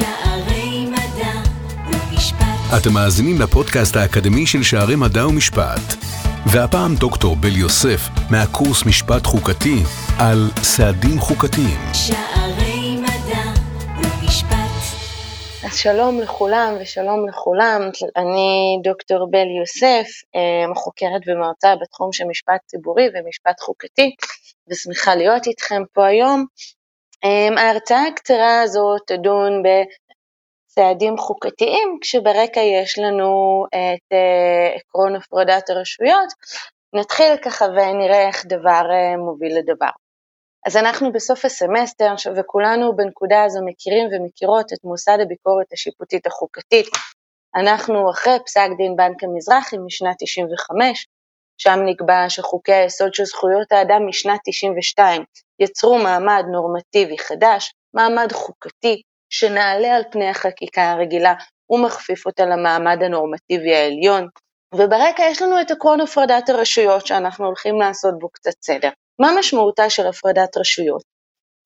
שערי מדע ומשפט. אתם מאזינים לפודקאסט האקדמי של שערי מדע ומשפט. והפעם דוקטור בל יוסף, מהקורס משפט חוקתי, על סעדים חוקתיים. שערי מדע ומשפט. אז שלום לכולם ושלום לכולם, אני דוקטור בל יוסף, אה, חוקרת ומרצה בתחום של משפט ציבורי ומשפט חוקתי, ושמחה להיות איתכם פה היום. אה, ההרצאה הקצרה הזאת תדון בצעדים חוקתיים, כשברקע יש לנו את אה, עקרון הפרדת הרשויות. נתחיל ככה ונראה איך דבר מוביל לדבר. אז אנחנו בסוף הסמסטר, וכולנו בנקודה הזו מכירים ומכירות את מוסד הביקורת השיפוטית החוקתית. אנחנו אחרי פסק דין בנק המזרחי משנת 95, שם נקבע שחוקי היסוד של זכויות האדם משנת 92 יצרו מעמד נורמטיבי חדש, מעמד חוקתי, שנעלה על פני החקיקה הרגילה ומכפיף אותה למעמד הנורמטיבי העליון. וברקע יש לנו את עקרון הפרדת הרשויות שאנחנו הולכים לעשות בו קצת סדר. מה משמעותה של הפרדת רשויות?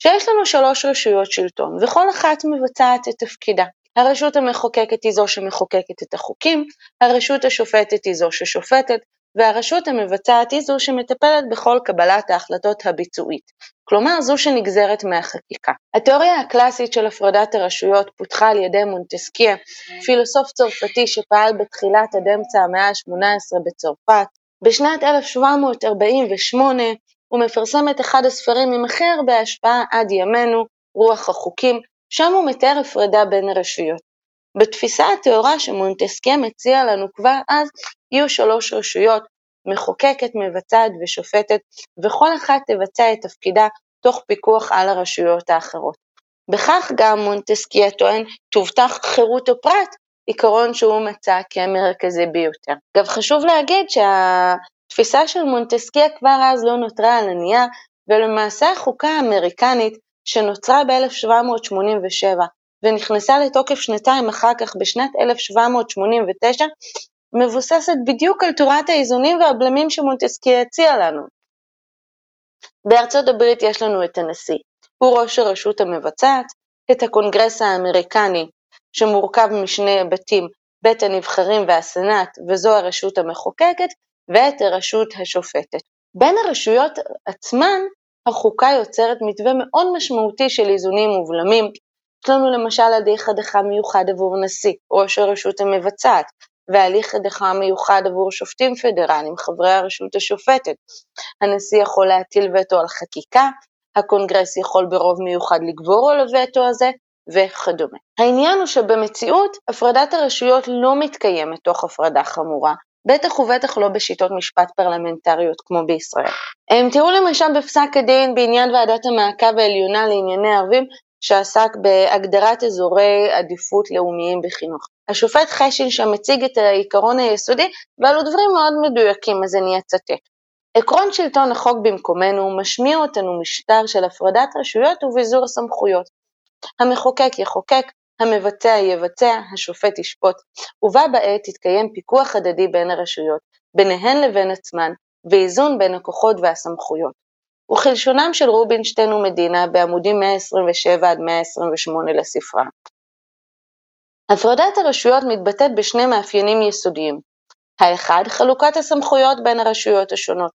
שיש לנו שלוש רשויות שלטון, וכל אחת מבצעת את תפקידה. הרשות המחוקקת היא זו שמחוקקת את החוקים, הרשות השופטת היא זו ששופטת, והרשות המבצעת היא זו שמטפלת בכל קבלת ההחלטות הביצועית, כלומר זו שנגזרת מהחקיקה. התיאוריה הקלאסית של הפרדת הרשויות פותחה על ידי מונטסקיה, פילוסוף צרפתי שפעל בתחילת עד אמצע המאה ה-18 בצרפת. בשנת 1748 הוא מפרסם את אחד הספרים עם הכי הרבה השפעה עד ימינו, רוח החוקים, שם הוא מתאר הפרדה בין הרשויות. בתפיסה הטהורה שמונטסקיה מציע לנו כבר אז, יהיו שלוש רשויות, מחוקקת, מבצעת ושופטת, וכל אחת תבצע את תפקידה תוך פיקוח על הרשויות האחרות. בכך גם מונטסקיה טוען תובטח חירות הפרט, עיקרון שהוא מצא כמרכזי ביותר. גם חשוב להגיד שה... התפיסה של מונטסקיה כבר אז לא נותרה על הנייר, ולמעשה החוקה האמריקנית, שנוצרה ב-1787 ונכנסה לתוקף שנתיים אחר כך בשנת 1789, מבוססת בדיוק על תורת האיזונים והבלמים שמונטסקיה הציע לנו. בארצות הברית יש לנו את הנשיא, הוא ראש הרשות המבצעת, את הקונגרס האמריקני, שמורכב משני היבטים, בית הנבחרים והסנאט, וזו הרשות המחוקקת, ואת הרשות השופטת. בין הרשויות עצמן, החוקה יוצרת מתווה מאוד משמעותי של איזונים ובלמים. יש לנו למשל הליך הדחה מיוחד עבור נשיא, ראש הרשות המבצעת, והליך הדחה מיוחד עבור שופטים פדרליים, חברי הרשות השופטת. הנשיא יכול להטיל וטו על חקיקה, הקונגרס יכול ברוב מיוחד לגבור על הווטו הזה, וכדומה. העניין הוא שבמציאות הפרדת הרשויות לא מתקיימת תוך הפרדה חמורה, בטח ובטח לא בשיטות משפט פרלמנטריות כמו בישראל. הם תראו למשל בפסק הדין בעניין ועדת המעקב העליונה לענייני ערבים, שעסק בהגדרת אזורי עדיפות לאומיים בחינוך. השופט חשין שם מציג את העיקרון היסודי, ואלו דברים מאוד מדויקים, אז אני אצטט. עקרון שלטון החוק במקומנו משמיע אותנו משטר של הפרדת רשויות וביזור הסמכויות. המחוקק יחוקק, המבצע יבצע, השופט ישפוט, ובה בעת יתקיים פיקוח הדדי בין הרשויות, ביניהן לבין עצמן, ואיזון בין הכוחות והסמכויות. וכלשונם של רובינשטיין ומדינה בעמודים 127 עד 128 לספרה. הפרדת הרשויות מתבטאת בשני מאפיינים יסודיים. האחד, חלוקת הסמכויות בין הרשויות השונות.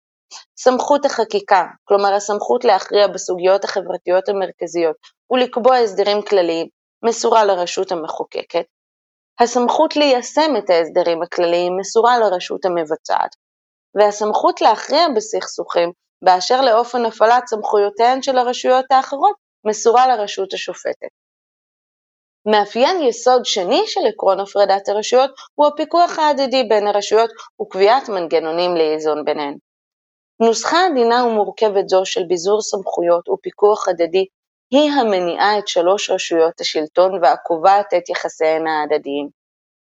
סמכות החקיקה, כלומר הסמכות להכריע בסוגיות החברתיות המרכזיות ולקבוע הסדרים כלליים, מסורה לרשות המחוקקת, הסמכות ליישם את ההסדרים הכלליים מסורה לרשות המבצעת, והסמכות להכריע בסכסוכים באשר לאופן הפעלת סמכויותיהן של הרשויות האחרות מסורה לרשות השופטת. מאפיין יסוד שני של עקרון הפרדת הרשויות הוא הפיקוח ההדדי בין הרשויות וקביעת מנגנונים לאיזון ביניהן. נוסחה עדינה ומורכבת זו של ביזור סמכויות ופיקוח הדדי היא המניעה את שלוש רשויות השלטון והקובעת את יחסיהן ההדדיים.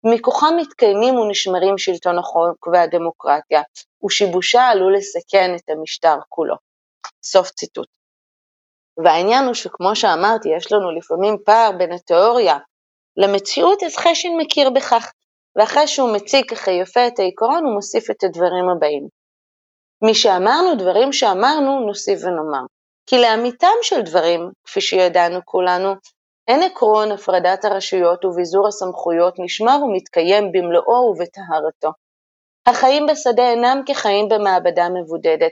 מכוחם מתקיימים ונשמרים שלטון החוק והדמוקרטיה, ושיבושה עלול לסכן את המשטר כולו. סוף ציטוט. והעניין הוא שכמו שאמרתי, יש לנו לפעמים פער בין התיאוריה למציאות, אז חשין מכיר בכך, ואחרי שהוא מציג ככה יפה את העיקרון, הוא מוסיף את הדברים הבאים. משאמרנו דברים שאמרנו, נוסיף ונאמר. כי לאמיתם של דברים, כפי שידענו כולנו, אין עקרון הפרדת הרשויות וביזור הסמכויות נשמר ומתקיים במלואו ובטהרתו. החיים בשדה אינם כחיים במעבדה מבודדת,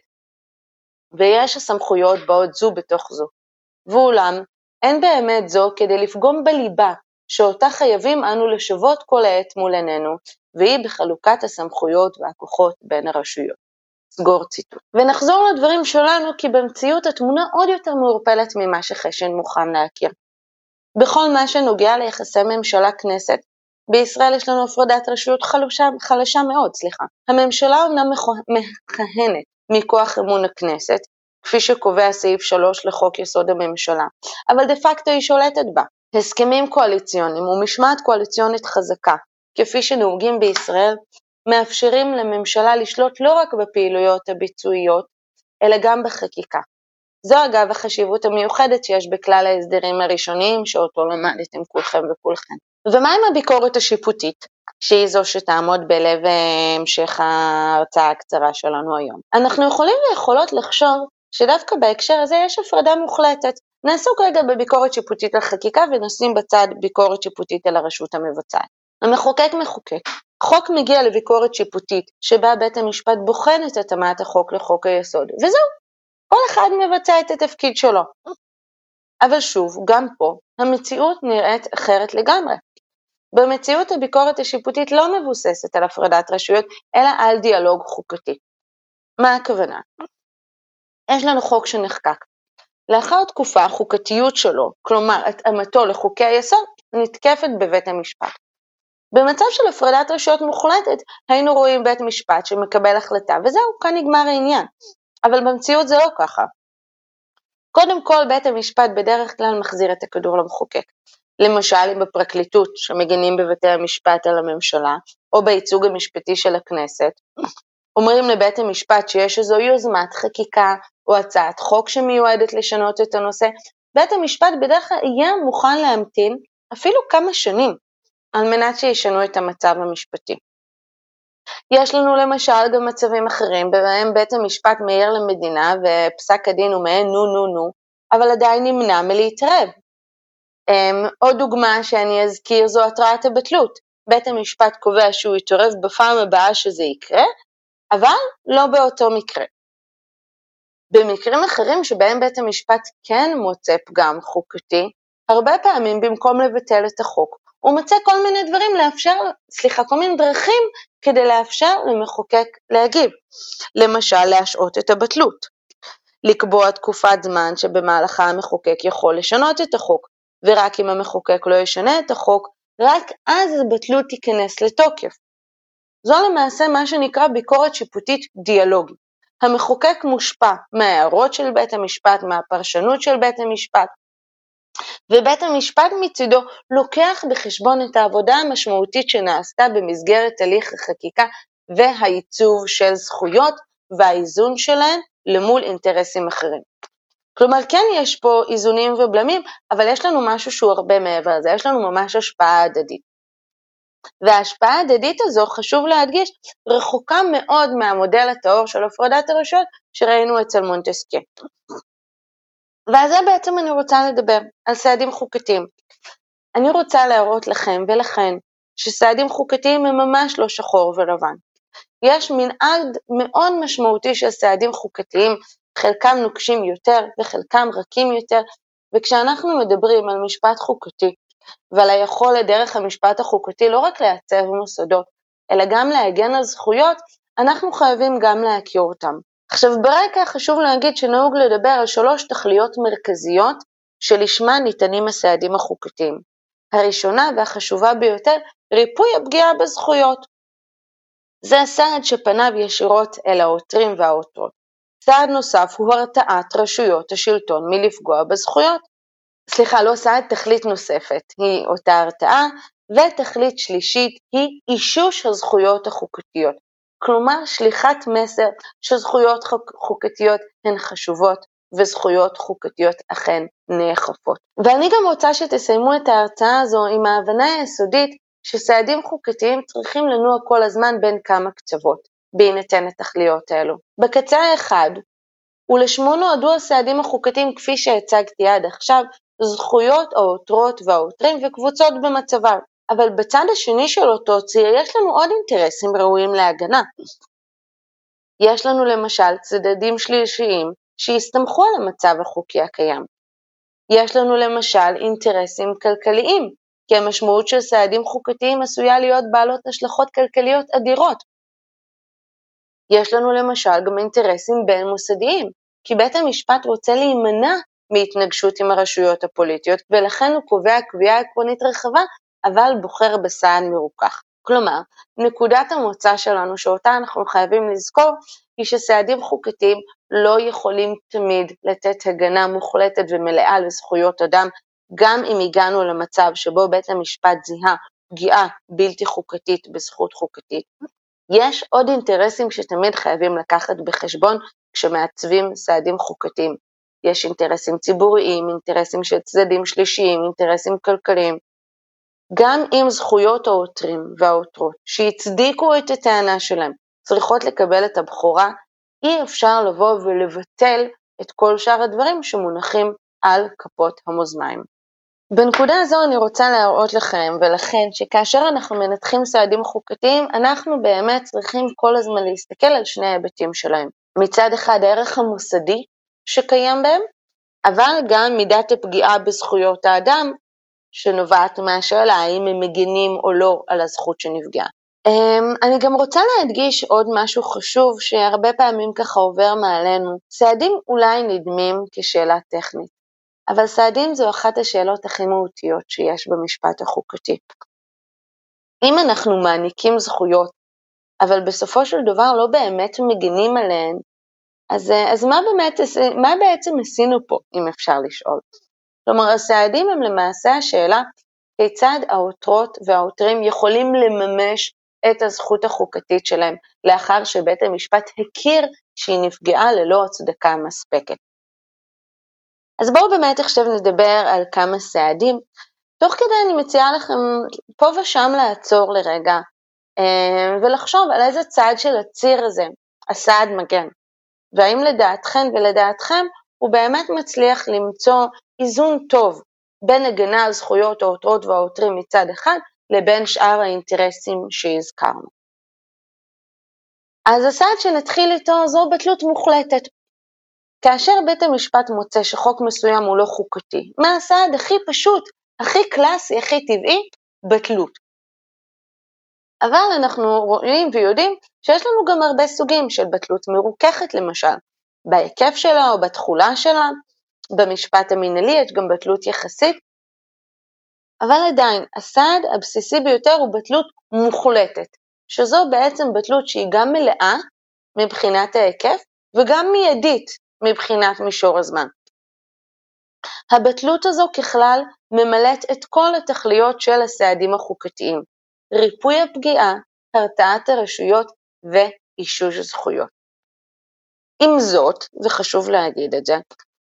ויש הסמכויות באות זו בתוך זו. ואולם, אין באמת זו כדי לפגום בליבה, שאותה חייבים אנו לשוות כל העת מול עינינו, והיא בחלוקת הסמכויות והכוחות בין הרשויות. סגור ציטוט. ונחזור לדברים שלנו, כי במציאות התמונה עוד יותר מעורפלת ממה שחשן מוכן להכיר. בכל מה שנוגע ליחסי ממשלה-כנסת, בישראל יש לנו הפרדת רשויות חלושה, חלשה מאוד, סליחה. הממשלה אומנם מכהנת מכוח אמון הכנסת, כפי שקובע סעיף 3 לחוק יסוד הממשלה, אבל דה פקטו היא שולטת בה. הסכמים קואליציוניים ומשמעת קואליציונית חזקה, כפי שנהוגים בישראל, מאפשרים לממשלה לשלוט לא רק בפעילויות הביצועיות, אלא גם בחקיקה. זו אגב החשיבות המיוחדת שיש בכלל ההסדרים הראשוניים שאותו למדתם כולכם וכולכם. ומה עם הביקורת השיפוטית, שהיא זו שתעמוד בלב אה, המשך ההרצאה הקצרה שלנו היום? אנחנו יכולים ויכולות לחשוב שדווקא בהקשר הזה יש הפרדה מוחלטת. נעסוק רגע בביקורת שיפוטית על חקיקה ונשים בצד ביקורת שיפוטית על הרשות המבצעת. המחוקק מחוקק. חוק מגיע לביקורת שיפוטית, שבה בית המשפט בוחן את התאמת החוק לחוק היסוד, וזהו, כל אחד מבצע את התפקיד שלו. אבל שוב, גם פה, המציאות נראית אחרת לגמרי. במציאות הביקורת השיפוטית לא מבוססת על הפרדת רשויות, אלא על דיאלוג חוקתי. מה הכוונה? יש לנו חוק שנחקק. לאחר תקופה החוקתיות שלו, כלומר התאמתו לחוקי היסוד, נתקפת בבית המשפט. במצב של הפרדת רשויות מוחלטת, היינו רואים בית משפט שמקבל החלטה, וזהו, כאן נגמר העניין. אבל במציאות זה לא ככה. קודם כל, בית המשפט בדרך כלל מחזיר את הכדור למחוקק. למשל, אם בפרקליטות, שמגינים בבתי המשפט על הממשלה, או בייצוג המשפטי של הכנסת, אומרים לבית המשפט שיש איזו יוזמת חקיקה או הצעת חוק שמיועדת לשנות את הנושא, בית המשפט בדרך כלל יהיה מוכן להמתין אפילו כמה שנים על מנת שישנו את המצב המשפטי. יש לנו למשל גם מצבים אחרים בהם בית המשפט מעיר למדינה ופסק הדין הוא מעין נו נו נו, אבל עדיין נמנע מלהתערב. אמ, עוד דוגמה שאני אזכיר זו התראת הבטלות. בית המשפט קובע שהוא יתערב בפעם הבאה שזה יקרה, אבל לא באותו מקרה. במקרים אחרים שבהם בית המשפט כן מוצא פגם חוקתי, הרבה פעמים במקום לבטל את החוק, הוא מוצא כל מיני דברים לאפשר, סליחה, כל מיני דרכים כדי לאפשר למחוקק להגיב. למשל, להשעות את הבטלות. לקבוע תקופת זמן שבמהלכה המחוקק יכול לשנות את החוק, ורק אם המחוקק לא ישנה את החוק, רק אז הבטלות תיכנס לתוקף. זו למעשה מה שנקרא ביקורת שיפוטית דיאלוגית. המחוקק מושפע מההערות של בית המשפט, מהפרשנות של בית המשפט, ובית המשפט מצידו לוקח בחשבון את העבודה המשמעותית שנעשתה במסגרת הליך החקיקה והעיצוב של זכויות והאיזון שלהן למול אינטרסים אחרים. כלומר, כן יש פה איזונים ובלמים, אבל יש לנו משהו שהוא הרבה מעבר לזה, יש לנו ממש השפעה הדדית. וההשפעה ההדדית הזו, חשוב להדגיש, רחוקה מאוד מהמודל הטהור של הפרדת הרשויות שראינו אצל מונטסקיה. ועל זה בעצם אני רוצה לדבר, על סעדים חוקתיים. אני רוצה להראות לכם ולכן שסעדים חוקתיים הם ממש לא שחור ולבן. יש מנעד מאוד משמעותי של סעדים חוקתיים, חלקם נוקשים יותר וחלקם רכים יותר, וכשאנחנו מדברים על משפט חוקתי ועל היכולת דרך המשפט החוקתי לא רק לעצב מוסדות, אלא גם להגן על זכויות, אנחנו חייבים גם להכיר אותם. עכשיו ברקע חשוב להגיד שנהוג לדבר על שלוש תכליות מרכזיות שלשמן ניתנים הסעדים החוקתיים. הראשונה והחשובה ביותר, ריפוי הפגיעה בזכויות. זה הסעד שפניו ישירות אל העותרים והעותרות. סעד נוסף הוא הרתעת רשויות השלטון מלפגוע בזכויות. סליחה, לא סעד, תכלית נוספת היא אותה הרתעה, ותכלית שלישית היא אישוש הזכויות החוקתיות. כלומר שליחת מסר שזכויות חוקתיות הן חשובות וזכויות חוקתיות אכן נאכפות. ואני גם רוצה שתסיימו את ההרצאה הזו עם ההבנה היסודית שסעדים חוקתיים צריכים לנוע כל הזמן בין כמה קצוות, בהינתן התכליות האלו. בקצה האחד, ולשמו נועדו הסעדים החוקתיים כפי שהצגתי עד עכשיו, זכויות העותרות והעותרים וקבוצות במצבם. אבל בצד השני של אותו ציר יש לנו עוד אינטרסים ראויים להגנה. יש לנו למשל צדדים שלישיים שהסתמכו על המצב החוקי הקיים. יש לנו למשל אינטרסים כלכליים, כי המשמעות של סעדים חוקתיים עשויה להיות בעלות השלכות כלכליות אדירות. יש לנו למשל גם אינטרסים בין מוסדיים, כי בית המשפט רוצה להימנע מהתנגשות עם הרשויות הפוליטיות, ולכן הוא קובע קביעה עקרונית רחבה, אבל בוחר בסעד מרוכך. כלומר, נקודת המוצא שלנו, שאותה אנחנו חייבים לזכור, היא שסעדים חוקתיים לא יכולים תמיד לתת הגנה מוחלטת ומלאה לזכויות אדם, גם אם הגענו למצב שבו בית המשפט זיהה פגיעה בלתי חוקתית בזכות חוקתית. יש עוד אינטרסים שתמיד חייבים לקחת בחשבון כשמעצבים סעדים חוקתיים. יש אינטרסים ציבוריים, אינטרסים של צדדים שלישיים, אינטרסים כלכליים. גם אם זכויות העותרים והעותרות שהצדיקו את הטענה שלהם צריכות לקבל את הבכורה, אי אפשר לבוא ולבטל את כל שאר הדברים שמונחים על כפות המאזניים. בנקודה הזו אני רוצה להראות לכם ולכן שכאשר אנחנו מנתחים סעדים חוקתיים, אנחנו באמת צריכים כל הזמן להסתכל על שני ההיבטים שלהם. מצד אחד הערך המוסדי שקיים בהם, אבל גם מידת הפגיעה בזכויות האדם שנובעת מהשאלה האם הם מגינים או לא על הזכות שנפגעה. אמ, אני גם רוצה להדגיש עוד משהו חשוב שהרבה פעמים ככה עובר מעלינו. סעדים אולי נדמים כשאלה טכנית, אבל סעדים זו אחת השאלות הכי מהותיות שיש במשפט החוקתי. אם אנחנו מעניקים זכויות, אבל בסופו של דבר לא באמת מגינים עליהן, אז, אז מה, באמת, מה בעצם עשינו פה, אם אפשר לשאול? כלומר, הסעדים הם למעשה השאלה כיצד העותרות והעותרים יכולים לממש את הזכות החוקתית שלהם, לאחר שבית המשפט הכיר שהיא נפגעה ללא הצדקה מספקת. אז בואו באמת עכשיו נדבר על כמה סעדים. תוך כדי אני מציעה לכם פה ושם לעצור לרגע אה, ולחשוב על איזה צד של הציר הזה הסעד מגן, והאם לדעתכן ולדעתכם הוא באמת מצליח למצוא איזון טוב בין הגנה על זכויות העותרות והעותרים מצד אחד, לבין שאר האינטרסים שהזכרנו. אז הסעד שנתחיל איתו זו בטלות מוחלטת. כאשר בית המשפט מוצא שחוק מסוים הוא לא חוקתי, מה הסעד הכי פשוט, הכי קלאסי, הכי טבעי? בטלות. אבל אנחנו רואים ויודעים שיש לנו גם הרבה סוגים של בטלות מרוככת למשל, בהיקף שלה או בתכולה שלה, במשפט המינהלי יש גם בטלות יחסית, אבל עדיין, הסעד הבסיסי ביותר הוא בטלות מוחלטת, שזו בעצם בטלות שהיא גם מלאה מבחינת ההיקף וגם מיידית מבחינת מישור הזמן. הבטלות הזו ככלל ממלאת את כל התכליות של הסעדים החוקתיים, ריפוי הפגיעה, הרתעת הרשויות ואישוש זכויות. עם זאת, וחשוב להגיד את זה,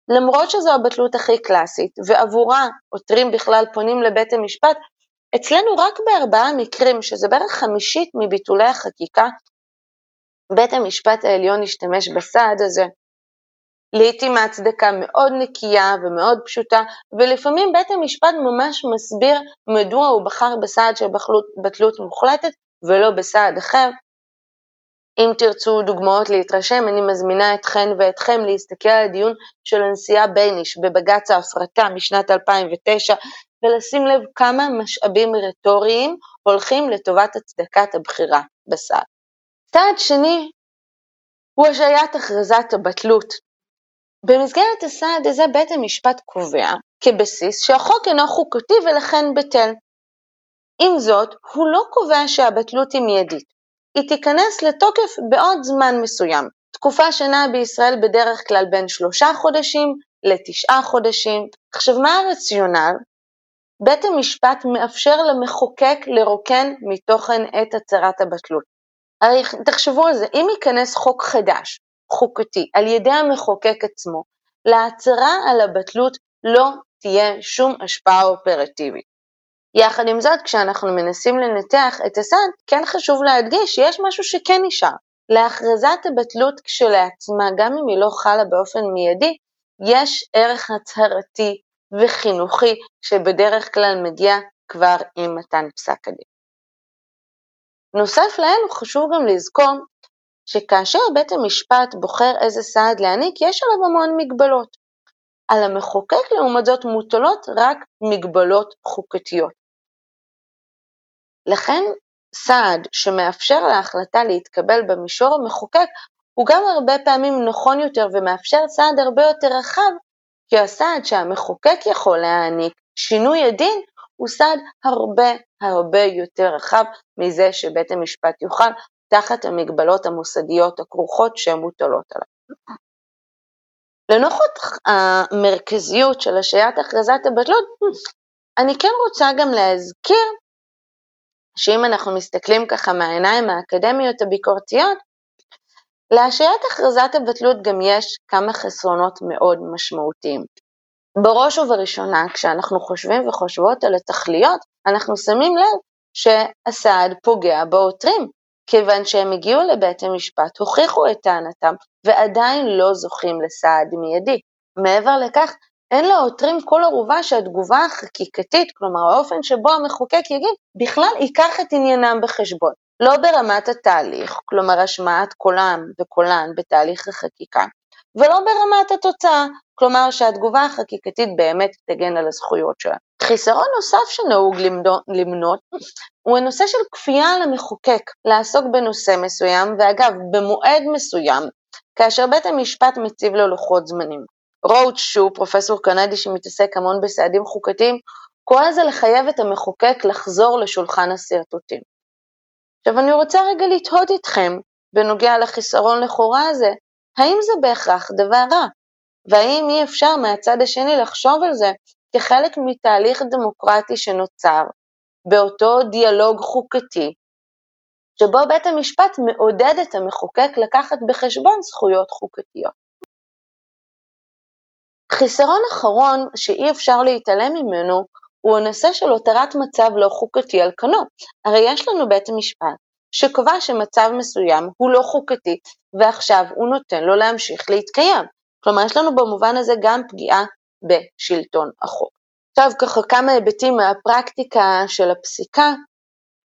למרות שזו הבטלות הכי קלאסית, ועבורה עותרים בכלל פונים לבית המשפט, אצלנו רק בארבעה מקרים, שזה בערך חמישית מביטולי החקיקה, בית המשפט העליון השתמש בסעד הזה. לעתים ההצדקה מאוד נקייה ומאוד פשוטה, ולפעמים בית המשפט ממש מסביר מדוע הוא בחר בסעד של בטלות מוחלטת ולא בסעד אחר, אם תרצו דוגמאות להתרשם, אני מזמינה אתכן ואתכם להסתכל על הדיון של הנשיאה בייניש בבג"ץ ההפרטה משנת 2009, ולשים לב כמה משאבים רטוריים הולכים לטובת הצדקת הבחירה בסעד. צעד שני הוא השעיית הכרזת הבטלות. במסגרת הסעד הזה בית המשפט קובע כבסיס שהחוק אינו חוקתי ולכן בטל. עם זאת, הוא לא קובע שהבטלות היא מיידית. היא תיכנס לתוקף בעוד זמן מסוים. תקופה שנעה בישראל בדרך כלל בין שלושה חודשים לתשעה חודשים. עכשיו, מה הרציונל? בית המשפט מאפשר למחוקק לרוקן מתוכן את הצהרת הבטלות. הרי תחשבו על זה, אם ייכנס חוק חדש, חוקתי, על ידי המחוקק עצמו, להצהרה על הבטלות לא תהיה שום השפעה אופרטיבית. יחד עם זאת, כשאנחנו מנסים לנתח את הסעד, כן חשוב להדגיש שיש משהו שכן נשאר. להכרזת הבטלות כשלעצמה, גם אם היא לא חלה באופן מיידי, יש ערך הצהרתי וחינוכי שבדרך כלל מגיע כבר עם מתן פסק הדין. נוסף לאלו חשוב גם לזכור שכאשר בית המשפט בוחר איזה סעד להעניק, יש עליו המון מגבלות. על המחוקק לעומת זאת מוטלות רק מגבלות חוקתיות. לכן סעד שמאפשר להחלטה להתקבל במישור המחוקק הוא גם הרבה פעמים נכון יותר ומאפשר סעד הרבה יותר רחב, כי הסעד שהמחוקק יכול להעניק, שינוי הדין, הוא סעד הרבה הרבה יותר רחב מזה שבית המשפט יוכל תחת המגבלות המוסדיות הכרוכות שמוטלות עליו. לנוכח המרכזיות של השעיית הכרזת הבטלות, אני כן רוצה גם להזכיר שאם אנחנו מסתכלים ככה מהעיניים האקדמיות הביקורתיות, להשעיית הכרזת הבטלות גם יש כמה חסרונות מאוד משמעותיים. בראש ובראשונה, כשאנחנו חושבים וחושבות על התכליות, אנחנו שמים לב שהסעד פוגע בעותרים, כיוון שהם הגיעו לבית המשפט, הוכיחו את טענתם, ועדיין לא זוכים לסעד מיידי. מעבר לכך, אין לעותרים כל ערובה שהתגובה החקיקתית, כלומר האופן שבו המחוקק יגיד, בכלל ייקח את עניינם בחשבון. לא ברמת התהליך, כלומר השמעת קולם וקולן בתהליך החקיקה, ולא ברמת התוצאה, כלומר שהתגובה החקיקתית באמת תגן על הזכויות שלה. חיסרון נוסף שנהוג למנות הוא הנושא של כפייה על המחוקק לעסוק בנושא מסוים, ואגב, במועד מסוים, כאשר בית המשפט מציב לו לוחות זמנים. רואוץ', שהוא פרופסור קנדי שמתעסק המון בסעדים חוקתיים, כועס על לחייב את המחוקק לחזור לשולחן השרטוטים. עכשיו אני רוצה רגע לתהות איתכם, בנוגע לחיסרון לכאורה הזה, האם זה בהכרח דבר רע? והאם אי אפשר מהצד השני לחשוב על זה כחלק מתהליך דמוקרטי שנוצר באותו דיאלוג חוקתי, שבו בית המשפט מעודד את המחוקק לקחת בחשבון זכויות חוקתיות. חיסרון אחרון שאי אפשר להתעלם ממנו הוא הנושא של הותרת מצב לא חוקתי על כנו. הרי יש לנו בית המשפט שקבע שמצב מסוים הוא לא חוקתי ועכשיו הוא נותן לו להמשיך להתקיים. כלומר, יש לנו במובן הזה גם פגיעה בשלטון החוק. עכשיו ככה כמה היבטים מהפרקטיקה של הפסיקה.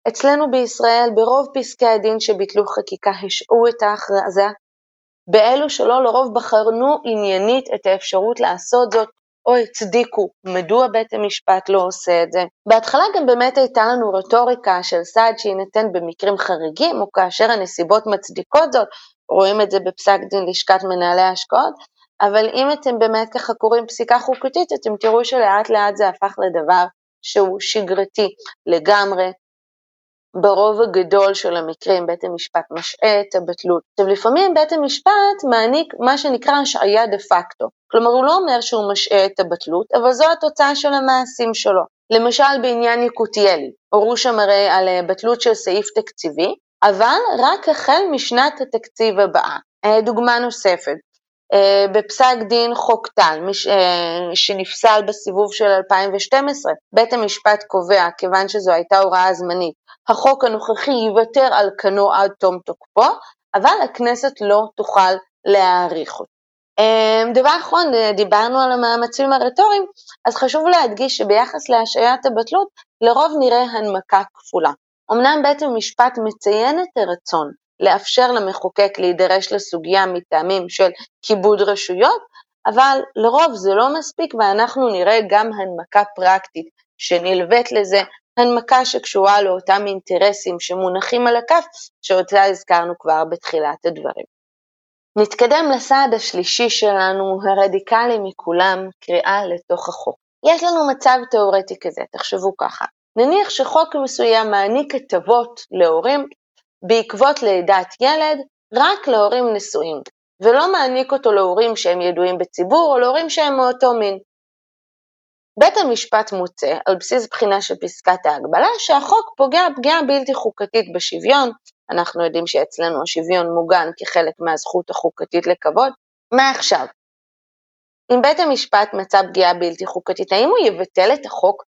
אצלנו בישראל ברוב פסקי הדין שביטלו חקיקה השעו את ההכרזה, באלו שלא לרוב בחרנו עניינית את האפשרות לעשות זאת או הצדיקו מדוע בית המשפט לא עושה את זה. בהתחלה גם באמת הייתה לנו רטוריקה של סעד שיינתן במקרים חריגים או כאשר הנסיבות מצדיקות זאת, רואים את זה בפסק דין לשכת מנהלי ההשקעות, אבל אם אתם באמת ככה קוראים פסיקה חוקתית, אתם תראו שלאט לאט זה הפך לדבר שהוא שגרתי לגמרי. ברוב הגדול של המקרים בית המשפט משעה את הבטלות. עכשיו לפעמים בית המשפט מעניק מה שנקרא השעיה דה פקטו, כלומר הוא לא אומר שהוא משעה את הבטלות, אבל זו התוצאה של המעשים שלו. למשל בעניין יקותיאלי, הורו שם הרי על אה, בטלות של סעיף תקציבי, אבל רק החל משנת התקציב הבאה. אה, דוגמה נוספת, בפסק דין חוק טל, אה, שנפסל בסיבוב של 2012, בית המשפט קובע, כיוון שזו הייתה הוראה זמנית, החוק הנוכחי יוותר על כנו עד תום תוקפו, אבל הכנסת לא תוכל להאריך אותו. אה, דבר אחרון, דיברנו על המאמצים הרטוריים, אז חשוב להדגיש שביחס להשעיית הבטלות, לרוב נראה הנמקה כפולה. אמנם בית המשפט מציין את הרצון לאפשר למחוקק להידרש לסוגיה מטעמים של כיבוד רשויות, אבל לרוב זה לא מספיק ואנחנו נראה גם הנמקה פרקטית שנלווית לזה, הנמקה שקשורה לאותם אינטרסים שמונחים על הכף, שאותה הזכרנו כבר בתחילת הדברים. נתקדם לסעד השלישי שלנו, הרדיקלי מכולם, קריאה לתוך החוק. יש לנו מצב תאורטי כזה, תחשבו ככה. נניח שחוק מסוים מעניק הטבות להורים בעקבות לידת ילד רק להורים נשואים, ולא מעניק אותו להורים שהם ידועים בציבור או להורים שהם מאותו מין. בית המשפט מוצא, על בסיס בחינה של פסקת ההגבלה, שהחוק פוגע פגיעה בלתי חוקתית בשוויון, אנחנו יודעים שאצלנו השוויון מוגן כחלק מהזכות החוקתית לכבוד. מה עכשיו? אם בית המשפט מצא פגיעה בלתי חוקתית, האם הוא יבטל את החוק?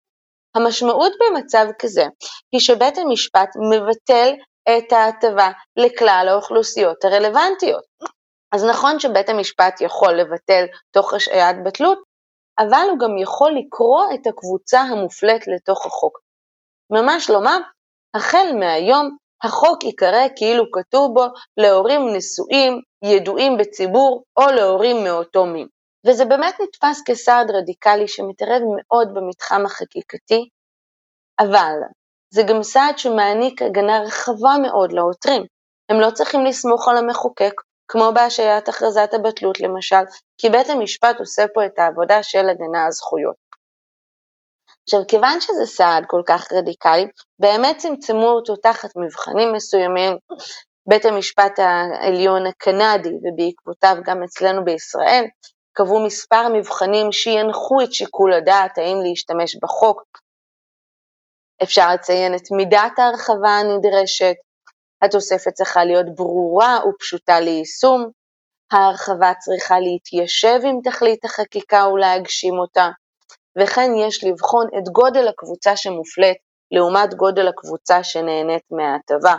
המשמעות במצב כזה היא שבית המשפט מבטל את ההטבה לכלל האוכלוסיות הרלוונטיות. אז נכון שבית המשפט יכול לבטל תוך השעיית בטלות, אבל הוא גם יכול לקרוא את הקבוצה המופלית לתוך החוק. ממש לומר, החל מהיום החוק ייקרא כאילו כתוב בו להורים נשואים, ידועים בציבור או להורים מאותו מין. וזה באמת נתפס כסעד רדיקלי שמתערב מאוד במתחם החקיקתי, אבל זה גם סעד שמעניק הגנה רחבה מאוד לעותרים. הם לא צריכים לסמוך על המחוקק, כמו בהשעיית הכרזת הבטלות למשל, כי בית המשפט עושה פה את העבודה של הגנה על זכויות. עכשיו, כיוון שזה סעד כל כך רדיקלי, באמת צמצמו אותו תחת מבחנים מסוימים, בית המשפט העליון הקנדי ובעקבותיו גם אצלנו בישראל, קבעו מספר מבחנים שינחו את שיקול הדעת האם להשתמש בחוק. אפשר לציין את מידת ההרחבה הנדרשת, התוספת צריכה להיות ברורה ופשוטה ליישום, ההרחבה צריכה להתיישב עם תכלית החקיקה ולהגשים אותה, וכן יש לבחון את גודל הקבוצה שמופלית לעומת גודל הקבוצה שנהנית מההטבה.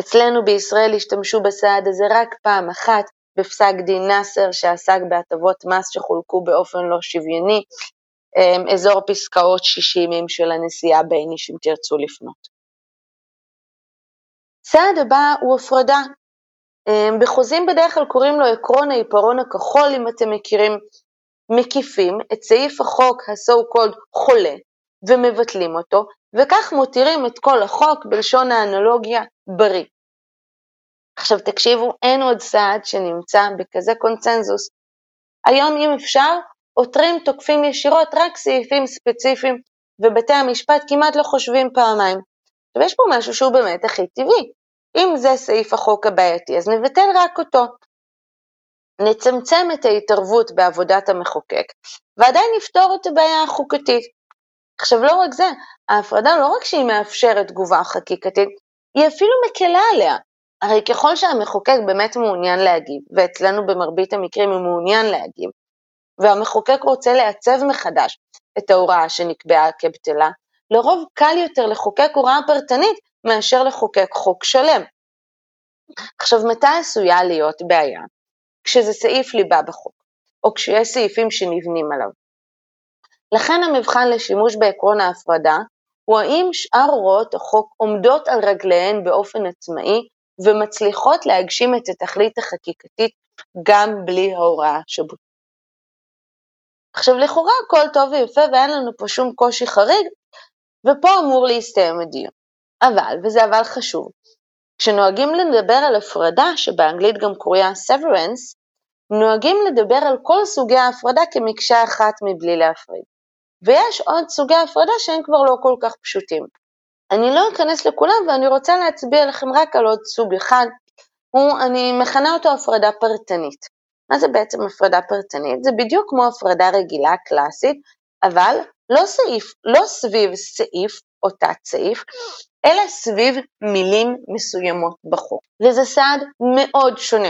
אצלנו בישראל השתמשו בסעד הזה רק פעם אחת, בפסק דין נאסר שעסק בהטבות מס שחולקו באופן לא שוויוני, אזור פסקאות 60 של הנשיאה בייניש אם תרצו לפנות. צעד הבא הוא הפרדה. אמ, בחוזים בדרך כלל קוראים לו עקרון העיפרון הכחול, אם אתם מכירים, מקיפים את סעיף החוק ה-so called חולה ומבטלים אותו, וכך מותירים את כל החוק בלשון האנלוגיה בריא. עכשיו תקשיבו, אין עוד סעד שנמצא בכזה קונצנזוס. היום אם אפשר, עותרים תוקפים ישירות רק סעיפים ספציפיים, ובתי המשפט כמעט לא חושבים פעמיים. עכשיו יש פה משהו שהוא באמת הכי טבעי. אם זה סעיף החוק הבעייתי, אז נבטל רק אותו. נצמצם את ההתערבות בעבודת המחוקק, ועדיין נפתור את הבעיה החוקתית. עכשיו לא רק זה, ההפרדה לא רק שהיא מאפשרת תגובה חקיקתית, היא אפילו מקלה עליה. הרי ככל שהמחוקק באמת מעוניין להגיב, ואצלנו במרבית המקרים הוא מעוניין להגיב, והמחוקק רוצה לעצב מחדש את ההוראה שנקבעה כבטלה, לרוב קל יותר לחוקק הוראה פרטנית מאשר לחוקק חוק שלם. עכשיו, מתי עשויה להיות בעיה? כשזה סעיף ליבה בחוק, או כשיש סעיפים שנבנים עליו. לכן המבחן לשימוש בעקרון ההפרדה הוא האם שאר הוראות החוק עומדות על רגליהן באופן עצמאי ומצליחות להגשים את התכלית החקיקתית גם בלי ההוראה שבו. עכשיו לכאורה הכל טוב ויפה ואין לנו פה שום קושי חריג, ופה אמור להסתיים הדיון. אבל, וזה אבל חשוב, כשנוהגים לדבר על הפרדה, שבאנגלית גם קרויה severance, נוהגים לדבר על כל סוגי ההפרדה כמקשה אחת מבלי להפריד. ויש עוד סוגי הפרדה שהם כבר לא כל כך פשוטים. אני לא אכנס לכולם ואני רוצה להצביע לכם רק על עוד סוג אחד, הוא, אני מכנה אותו הפרדה פרטנית. מה זה בעצם הפרדה פרטנית? זה בדיוק כמו הפרדה רגילה קלאסית, אבל לא סעיף, לא סביב סעיף או תת סעיף, אלא סביב מילים מסוימות בחוק. וזה סעד מאוד שונה.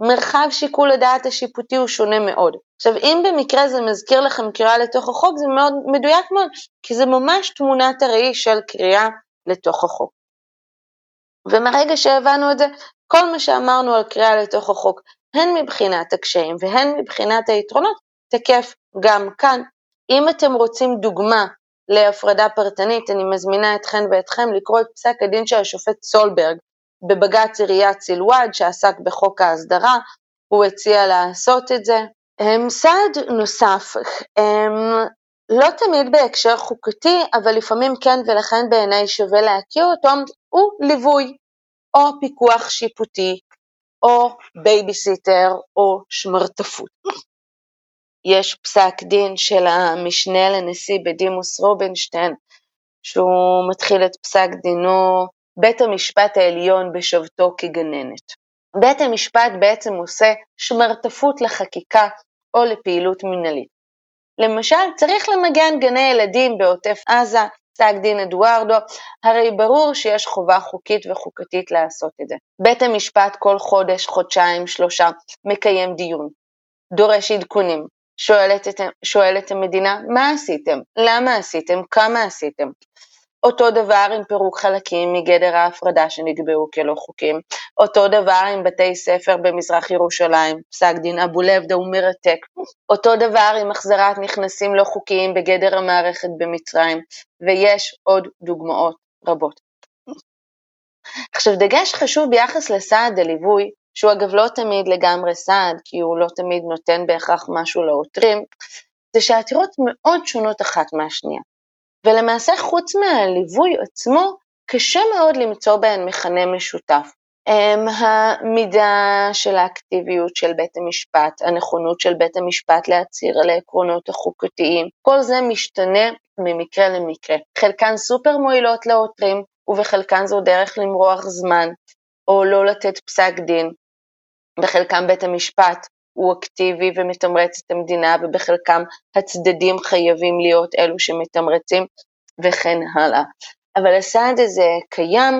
מרחב שיקול הדעת השיפוטי הוא שונה מאוד. עכשיו, אם במקרה זה מזכיר לכם קריאה לתוך החוק, זה מאוד מדויק מאוד, כי זה ממש תמונת הראי של קריאה לתוך החוק. ומהרגע שהבנו את זה, כל מה שאמרנו על קריאה לתוך החוק, הן מבחינת הקשיים והן מבחינת היתרונות, תקף גם כאן. אם אתם רוצים דוגמה להפרדה פרטנית, אני מזמינה אתכן ואתכם לקרוא את פסק הדין של השופט סולברג בבג"ץ עיריית סילואד שעסק בחוק ההסדרה, הוא הציע לעשות את זה. סעד נוסף, לא תמיד בהקשר חוקתי, אבל לפעמים כן ולכן בעיניי שווה להכיר אותו, הוא ליווי או פיקוח שיפוטי או בייביסיטר או שמרטפות. יש פסק דין של המשנה לנשיא בדימוס רובינשטיין, שהוא מתחיל את פסק דינו בית המשפט העליון בשבתו כגננת. בית המשפט בעצם עושה שמרטפות לחקיקה או לפעילות מנהלית. למשל, צריך למגן גני ילדים בעוטף עזה, פסק דין אדוארדו, הרי ברור שיש חובה חוקית וחוקתית לעשות את זה. בית המשפט כל חודש, חודשיים, שלושה, מקיים דיון, דורש עדכונים, שואלת את, שואל את המדינה, מה עשיתם? למה עשיתם? כמה עשיתם? אותו דבר עם פירוק חלקים מגדר ההפרדה שנקבעו כלא חוקים, אותו דבר עם בתי ספר במזרח ירושלים, פסק דין אבו לבדה הוא מרתק, אותו דבר עם החזרת נכנסים לא חוקיים בגדר המערכת במצרים, ויש עוד דוגמאות רבות. עכשיו דגש חשוב ביחס לסעד הליווי, שהוא אגב לא תמיד לגמרי סעד, כי הוא לא תמיד נותן בהכרח משהו לעותרים, זה שהעתירות מאוד שונות אחת מהשנייה. ולמעשה חוץ מהליווי עצמו, קשה מאוד למצוא בהן מכנה משותף. אמ, המידה של האקטיביות של בית המשפט, הנכונות של בית המשפט להצהיר על העקרונות החוקתיים, כל זה משתנה ממקרה למקרה. חלקן סופר מועילות לעותרים, ובחלקן זו דרך למרוח זמן, או לא לתת פסק דין. בחלקם בית המשפט הוא אקטיבי ומתמרץ את המדינה, ובחלקם הצדדים חייבים להיות אלו שמתמרצים, וכן הלאה. אבל הסעד הזה קיים,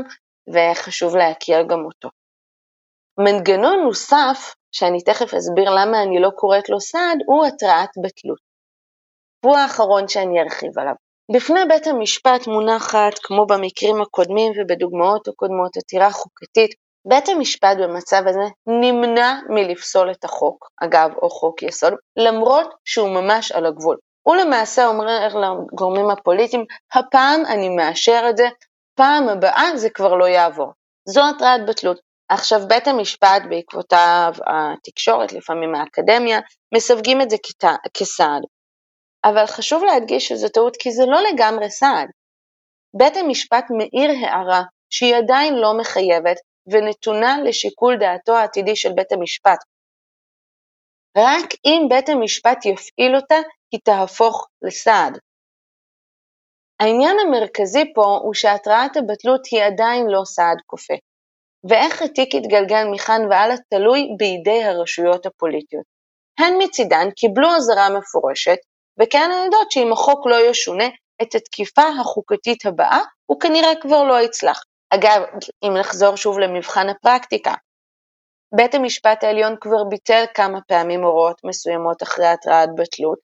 וחשוב להכיר גם אותו. מנגנון נוסף, שאני תכף אסביר למה אני לא קוראת לו סעד, הוא התראת בטלות. הוא האחרון שאני ארחיב עליו. בפני בית המשפט מונחת, כמו במקרים הקודמים ובדוגמאות הקודמות, עתירה חוקתית. בית המשפט במצב הזה נמנע מלפסול את החוק, אגב, או חוק יסוד, למרות שהוא ממש על הגבול. הוא למעשה אומר לגורמים הפוליטיים, הפעם אני מאשר את זה, פעם הבאה זה כבר לא יעבור. זו התראת בטלות. עכשיו, בית המשפט, בעקבותיו התקשורת, לפעמים האקדמיה, מסווגים את זה כסעד. אבל חשוב להדגיש שזו טעות כי זה לא לגמרי סעד. בית המשפט מאיר הערה שהיא עדיין לא מחייבת ונתונה לשיקול דעתו העתידי של בית המשפט. רק אם בית המשפט יפעיל אותה, היא תהפוך לסעד. העניין המרכזי פה הוא שהתראת הבטלות היא עדיין לא סעד כופה, ואיך התיק יתגלגל מכאן והלאה תלוי בידי הרשויות הפוליטיות. הן מצידן קיבלו אזהרה מפורשת, וכן הן יודעות שאם החוק לא ישונה, את התקיפה החוקתית הבאה הוא כנראה כבר לא יצלח. אגב, אם נחזור שוב למבחן הפרקטיקה, בית המשפט העליון כבר ביטל כמה פעמים הוראות מסוימות אחרי התראת בטלות,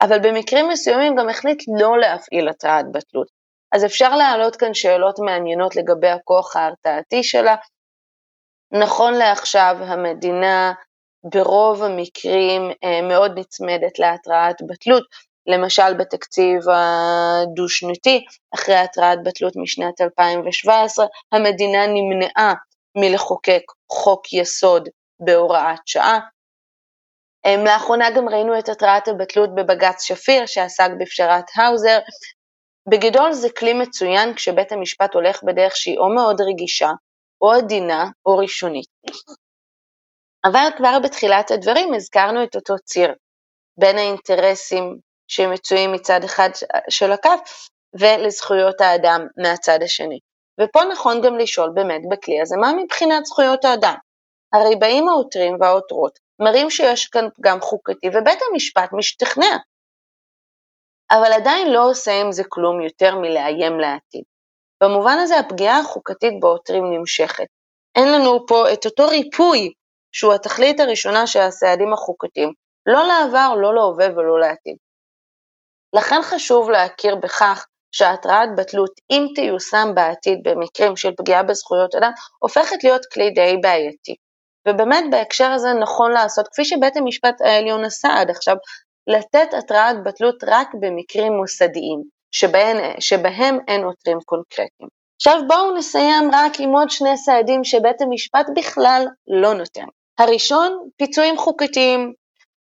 אבל במקרים מסוימים גם החליט לא להפעיל התראת בטלות. אז אפשר להעלות כאן שאלות מעניינות לגבי הכוח ההרתעתי שלה. נכון לעכשיו המדינה ברוב המקרים אה, מאוד נצמדת להתראת בטלות, למשל בתקציב הדו-שנתי, אחרי התראת בטלות משנת 2017, המדינה נמנעה מלחוקק חוק יסוד בהוראת שעה. אמ, לאחרונה גם ראינו את התראת הבטלות בבג"ץ שפיר שעסק בפשרת האוזר. בגדול זה כלי מצוין כשבית המשפט הולך בדרך שהיא או מאוד רגישה, או עדינה, או ראשונית. אבל כבר בתחילת הדברים הזכרנו את אותו ציר בין האינטרסים שמצויים מצד אחד של הקו ולזכויות האדם מהצד השני. ופה נכון גם לשאול באמת בכלי הזה, מה מבחינת זכויות האדם? הרי באים העותרים והעותרות, מראים שיש כאן פגם חוקתי ובית המשפט משתכנע. אבל עדיין לא עושה עם זה כלום יותר מלאיים לעתיד. במובן הזה הפגיעה החוקתית בעותרים נמשכת. אין לנו פה את אותו ריפוי שהוא התכלית הראשונה של הסעדים החוקתיים, לא לעבר, לא להווה ולא לעתיד. לכן חשוב להכיר בכך שהתראת בטלות, אם תיושם בעתיד במקרים של פגיעה בזכויות אדם, הופכת להיות כלי די בעייתי. ובאמת בהקשר הזה נכון לעשות, כפי שבית המשפט העליון עשה עד עכשיו, לתת התראת בטלות רק במקרים מוסדיים, שבהם, שבהם אין עותרים קונקרטיים. עכשיו בואו נסיים רק עם עוד שני סעדים שבית המשפט בכלל לא נותן. הראשון, פיצויים חוקתיים.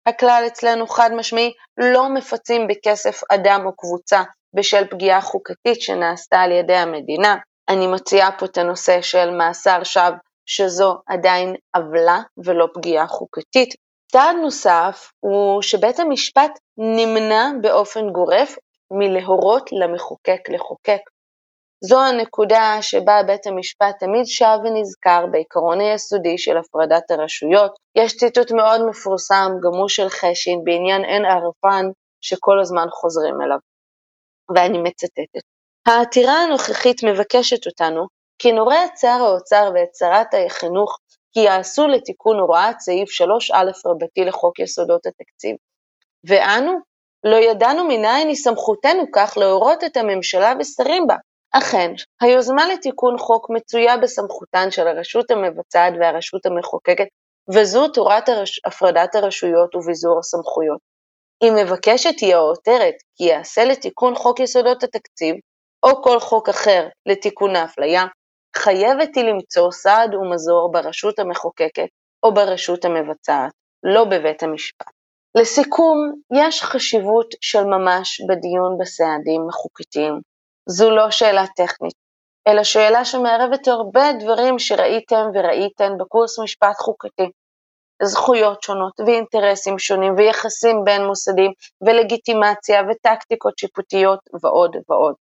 הכלל אצלנו חד משמעי, לא מפצים בכסף אדם או קבוצה בשל פגיעה חוקתית שנעשתה על ידי המדינה. אני מציעה פה את הנושא של מאסר שווא, שזו עדיין עוולה ולא פגיעה חוקתית. צעד נוסף הוא שבית המשפט נמנע באופן גורף מלהורות למחוקק לחוקק. זו הנקודה שבה בית המשפט תמיד שב ונזכר בעיקרון היסודי של הפרדת הרשויות. יש ציטוט מאוד מפורסם, גם הוא של חשין, בעניין אין ערפן, שכל הזמן חוזרים אליו. ואני מצטטת: העתירה הנוכחית מבקשת אותנו, כי נורה את שר האוצר ואת שרת החינוך כי יעשו לתיקון הוראת סעיף 3א רבתי לחוק יסודות התקציב. ואנו לא ידענו מניין היא סמכותנו כך להורות את הממשלה ושרים בה, אכן, היוזמה לתיקון חוק מצויה בסמכותן של הרשות המבצעת והרשות המחוקקת, וזו תורת הרש... הפרדת הרשויות וביזור הסמכויות. אם מבקשת היא העותרת כי יעשה לתיקון חוק יסודות התקציב, או כל חוק אחר לתיקון האפליה, חייבת היא למצוא סעד ומזור ברשות המחוקקת או ברשות המבצעת, לא בבית המשפט. לסיכום, יש חשיבות של ממש בדיון בסעדים החוקתיים. זו לא שאלה טכנית, אלא שאלה שמערבת הרבה דברים שראיתם וראיתן בקורס משפט חוקתי. זכויות שונות ואינטרסים שונים ויחסים בין מוסדים ולגיטימציה וטקטיקות שיפוטיות ועוד ועוד.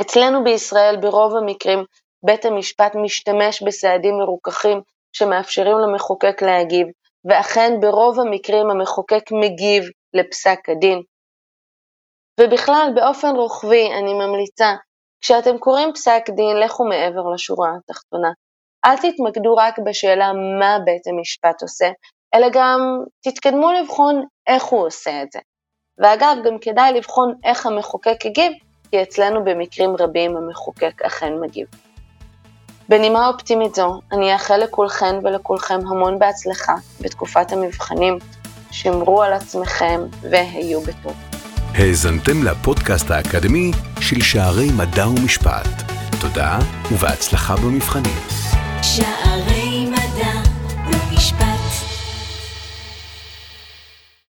אצלנו בישראל ברוב המקרים בית המשפט משתמש בסעדים מרוככים שמאפשרים למחוקק להגיב, ואכן ברוב המקרים המחוקק מגיב לפסק הדין. ובכלל, באופן רוחבי, אני ממליצה, כשאתם קוראים פסק דין, לכו מעבר לשורה התחתונה. אל תתמקדו רק בשאלה מה בית המשפט עושה, אלא גם תתקדמו לבחון איך הוא עושה את זה. ואגב, גם כדאי לבחון איך המחוקק הגיב, כי אצלנו במקרים רבים המחוקק אכן מגיב. בנימה אופטימית זו, אני אאחל לכולכן ולכולכם המון בהצלחה בתקופת המבחנים. שמרו על עצמכם והיו בטוב. האזנתם לפודקאסט האקדמי של שערי מדע ומשפט. תודה ובהצלחה במבחנים. שערי מדע